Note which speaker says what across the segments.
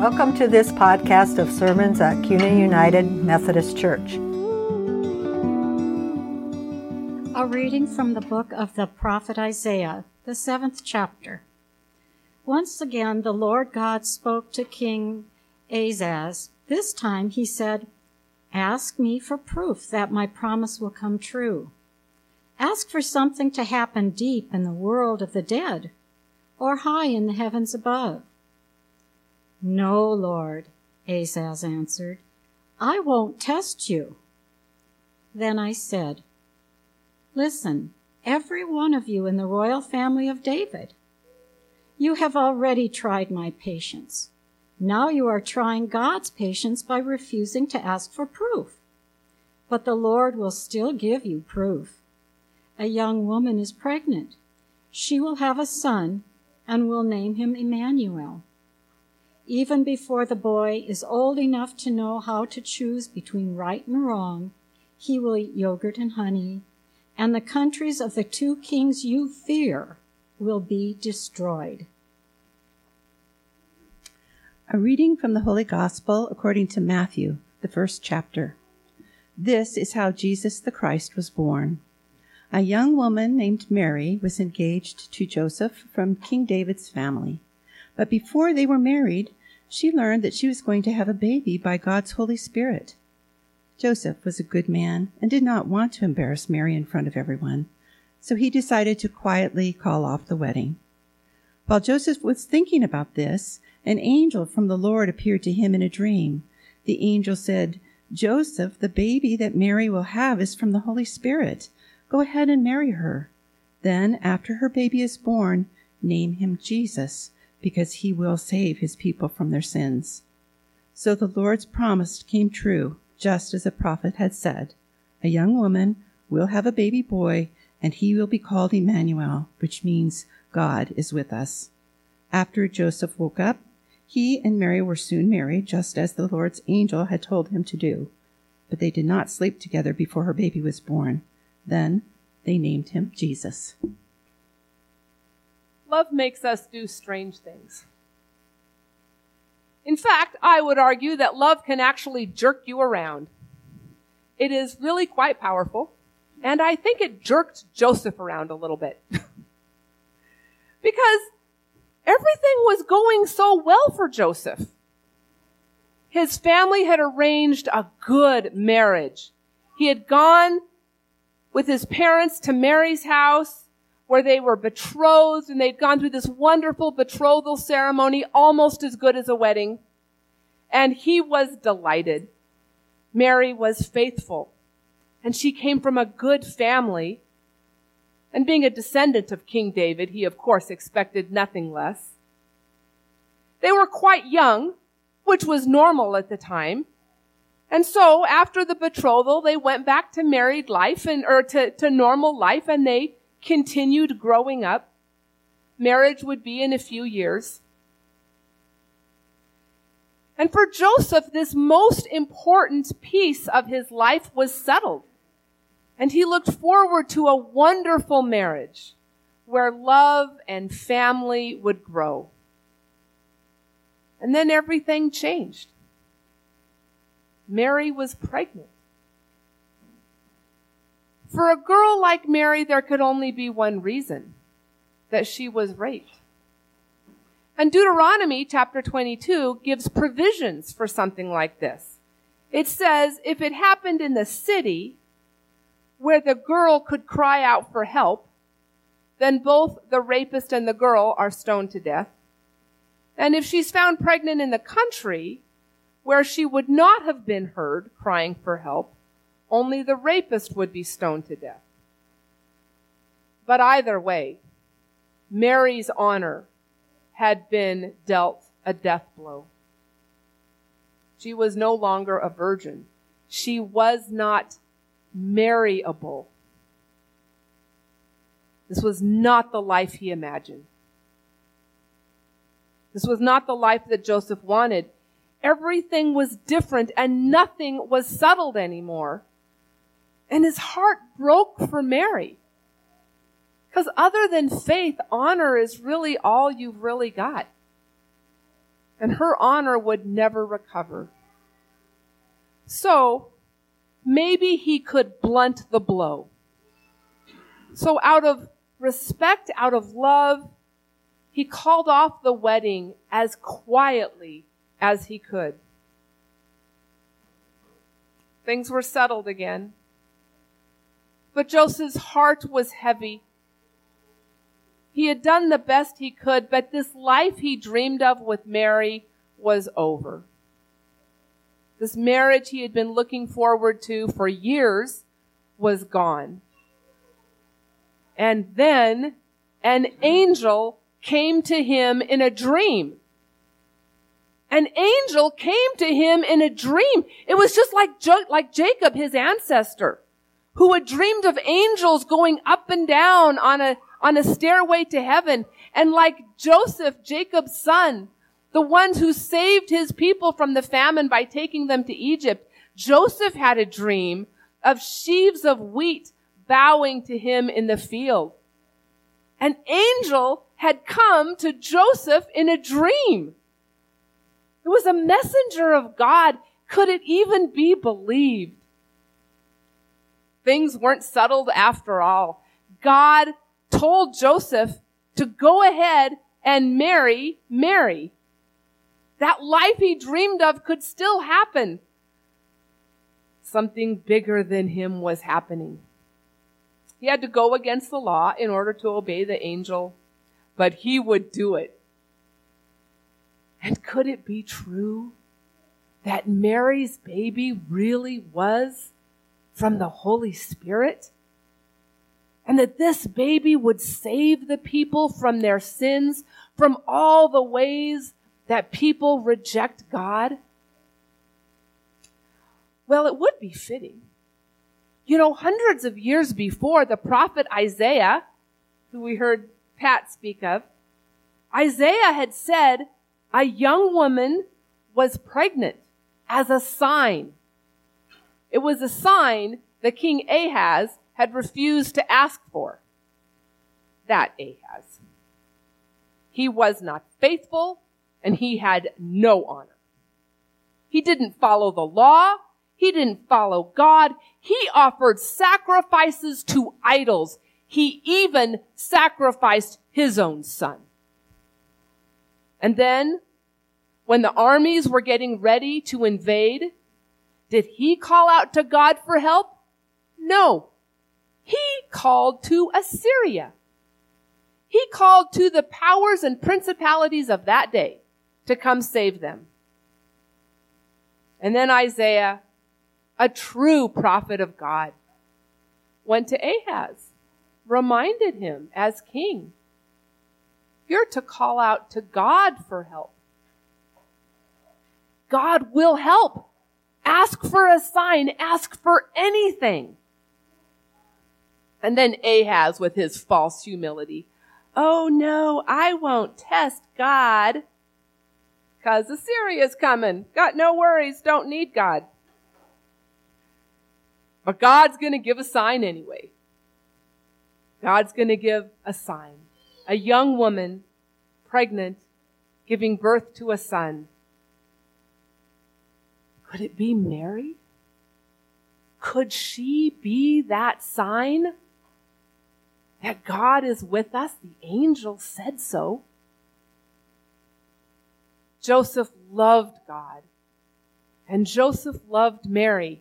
Speaker 1: Welcome to this podcast of sermons at Kuna United Methodist Church.
Speaker 2: A reading from the book of the prophet Isaiah, the seventh chapter. Once again, the Lord God spoke to King Ahaz. This time he said, Ask me for proof that my promise will come true. Ask for something to happen deep in the world of the dead or high in the heavens above. No, Lord, Ahaz answered, I won't test you. Then I said, Listen, every one of you in the royal family of David. You have already tried my patience. Now you are trying God's patience by refusing to ask for proof. But the Lord will still give you proof. A young woman is pregnant. She will have a son and will name him Emmanuel. Even before the boy is old enough to know how to choose between right and wrong, he will eat yogurt and honey, and the countries of the two kings you fear will be destroyed.
Speaker 3: A reading from the Holy Gospel according to Matthew, the first chapter. This is how Jesus the Christ was born. A young woman named Mary was engaged to Joseph from King David's family. But before they were married, she learned that she was going to have a baby by God's Holy Spirit. Joseph was a good man and did not want to embarrass Mary in front of everyone, so he decided to quietly call off the wedding. While Joseph was thinking about this, an angel from the Lord appeared to him in a dream. The angel said, Joseph, the baby that Mary will have is from the Holy Spirit. Go ahead and marry her. Then, after her baby is born, name him Jesus, because he will save his people from their sins. So the Lord's promise came true, just as the prophet had said. A young woman will have a baby boy, and he will be called Emmanuel, which means God is with us. After Joseph woke up, he and Mary were soon married, just as the Lord's angel had told him to do. But they did not sleep together before her baby was born. Then they named him Jesus.
Speaker 4: Love makes us do strange things. In fact, I would argue that love can actually jerk you around. It is really quite powerful, and I think it jerked Joseph around a little bit. because everything was going so well for Joseph. His family had arranged a good marriage. He had gone with his parents to Mary's house where they were betrothed and they'd gone through this wonderful betrothal ceremony, almost as good as a wedding. And he was delighted. Mary was faithful and she came from a good family. And being a descendant of King David, he of course expected nothing less. They were quite young, which was normal at the time. And so after the betrothal, they went back to married life and, or to, to normal life and they continued growing up. Marriage would be in a few years. And for Joseph, this most important piece of his life was settled. And he looked forward to a wonderful marriage where love and family would grow. And then everything changed. Mary was pregnant. For a girl like Mary, there could only be one reason that she was raped. And Deuteronomy chapter 22 gives provisions for something like this. It says if it happened in the city where the girl could cry out for help, then both the rapist and the girl are stoned to death. And if she's found pregnant in the country, where she would not have been heard crying for help, only the rapist would be stoned to death. But either way, Mary's honor had been dealt a death blow. She was no longer a virgin. She was not marryable. This was not the life he imagined. This was not the life that Joseph wanted. Everything was different and nothing was settled anymore. And his heart broke for Mary. Because other than faith, honor is really all you've really got. and her honor would never recover. So, maybe he could blunt the blow. So, out of respect, out of love, he called off the wedding as quietly as he could. Things were settled again. But Joseph's heart was heavy. He had done the best he could, but this life he dreamed of with Mary was over. This marriage he had been looking forward to for years was gone. And then an angel came to him in a dream. An angel came to him in a dream. It was just like, like Jacob, his ancestor, who had dreamed of angels going up and down on a, on a stairway to heaven. And like Joseph, Jacob's son, the ones who saved his people from the famine by taking them to Egypt, Joseph had a dream of sheaves of wheat bowing to him in the field. An angel had come to Joseph in a dream. It was a messenger of God. Could it even be believed? Things weren't settled after all. God told Joseph to go ahead and marry Mary. That life he dreamed of could still happen. Something bigger than him was happening. He had to go against the law in order to obey the angel, but he would do it. And could it be true that Mary's baby really was from the Holy Spirit? And that this baby would save the people from their sins, from all the ways that people reject God? Well, it would be fitting. You know, hundreds of years before, the prophet Isaiah, who we heard Pat speak of, Isaiah had said a young woman was pregnant as a sign. It was a sign that King Ahaz had refused to ask for. That Ahaz. He was not faithful and he had no honor. He didn't follow the law. He didn't follow God. He offered sacrifices to idols. He even sacrificed his own son. And then, when the armies were getting ready to invade, did he call out to God for help? No. He called to Assyria. He called to the powers and principalities of that day to come save them. And then Isaiah, a true prophet of God, went to Ahaz, reminded him as king, you're to call out to God for help. God will help. Ask for a sign. Ask for anything. And then Ahaz with his false humility. Oh no, I won't test God. Cause Assyria's coming. Got no worries. Don't need God. But God's gonna give a sign anyway. God's gonna give a sign. A young woman, pregnant, giving birth to a son. Could it be Mary? Could she be that sign? That God is with us? The angel said so. Joseph loved God, and Joseph loved Mary.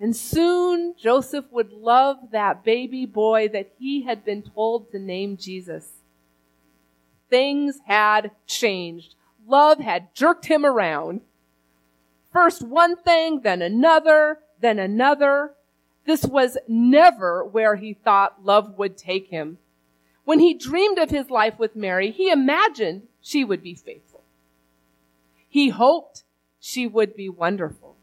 Speaker 4: And soon Joseph would love that baby boy that he had been told to name Jesus. Things had changed. Love had jerked him around. First one thing, then another, then another. This was never where he thought love would take him. When he dreamed of his life with Mary, he imagined she would be faithful. He hoped she would be wonderful.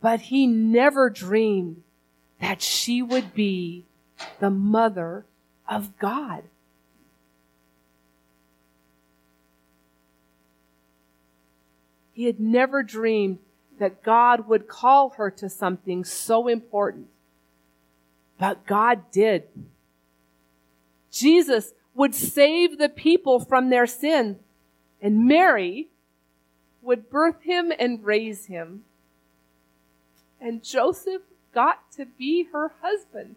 Speaker 4: But he never dreamed that she would be the mother of God. He had never dreamed that God would call her to something so important. But God did. Jesus would save the people from their sin. And Mary would birth him and raise him. And Joseph got to be her husband.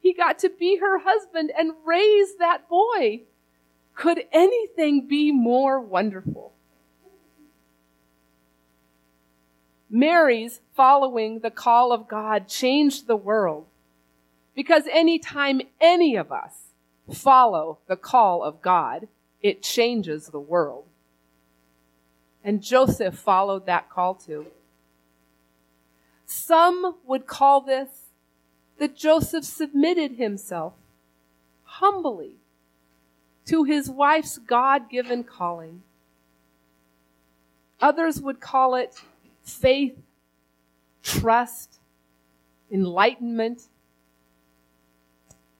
Speaker 4: He got to be her husband and raise that boy. Could anything be more wonderful? Mary's following the call of God changed the world. Because anytime any of us follow the call of God, it changes the world. And Joseph followed that call too. Some would call this that Joseph submitted himself humbly to his wife's God given calling. Others would call it faith, trust, enlightenment.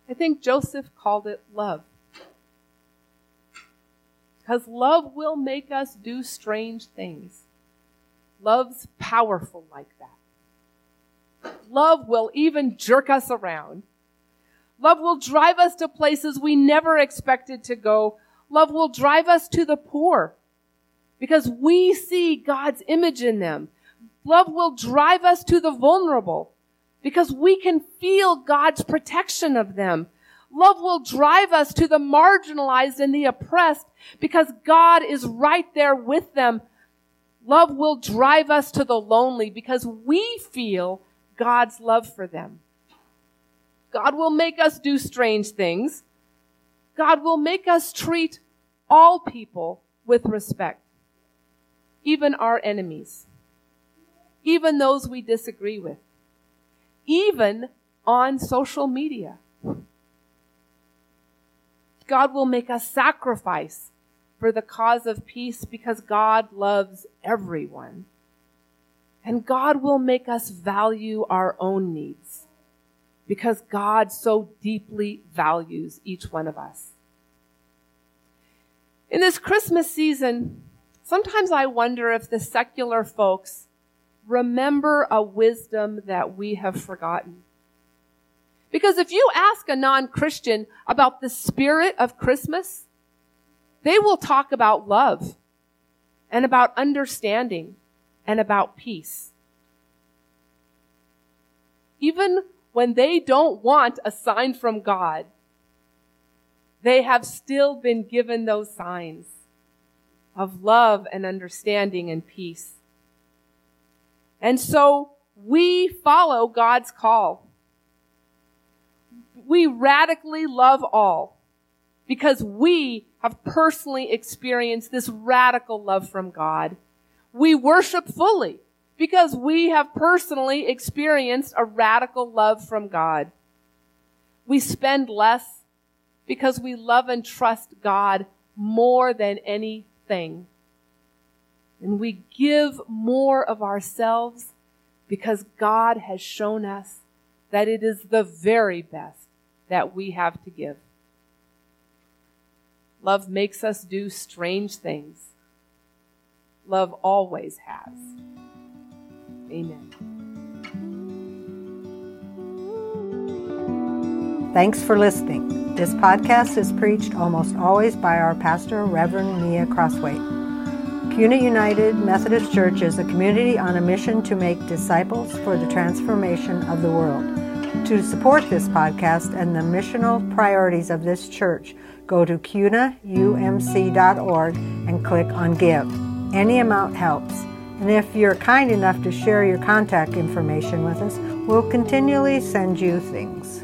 Speaker 4: I think Joseph called it love. Because love will make us do strange things. Love's powerful like that. Love will even jerk us around. Love will drive us to places we never expected to go. Love will drive us to the poor because we see God's image in them. Love will drive us to the vulnerable because we can feel God's protection of them. Love will drive us to the marginalized and the oppressed because God is right there with them. Love will drive us to the lonely because we feel God's love for them. God will make us do strange things. God will make us treat all people with respect, even our enemies, even those we disagree with, even on social media. God will make us sacrifice for the cause of peace because God loves everyone. And God will make us value our own needs because God so deeply values each one of us. In this Christmas season, sometimes I wonder if the secular folks remember a wisdom that we have forgotten. Because if you ask a non-Christian about the spirit of Christmas, they will talk about love and about understanding and about peace. Even when they don't want a sign from God, they have still been given those signs of love and understanding and peace. And so we follow God's call we radically love all because we have personally experienced this radical love from God. We worship fully because we have personally experienced a radical love from God. We spend less because we love and trust God more than anything. And we give more of ourselves because God has shown us that it is the very best that we have to give. Love makes us do strange things. Love always has. Amen.
Speaker 1: Thanks for listening. This podcast is preached almost always by our pastor, Reverend Mia Crossway. Kuna United Methodist Church is a community on a mission to make disciples for the transformation of the world. To support this podcast and the missional priorities of this church, go to kunaumc.org and click on Give. Any amount helps. And if you're kind enough to share your contact information with us, we'll continually send you things.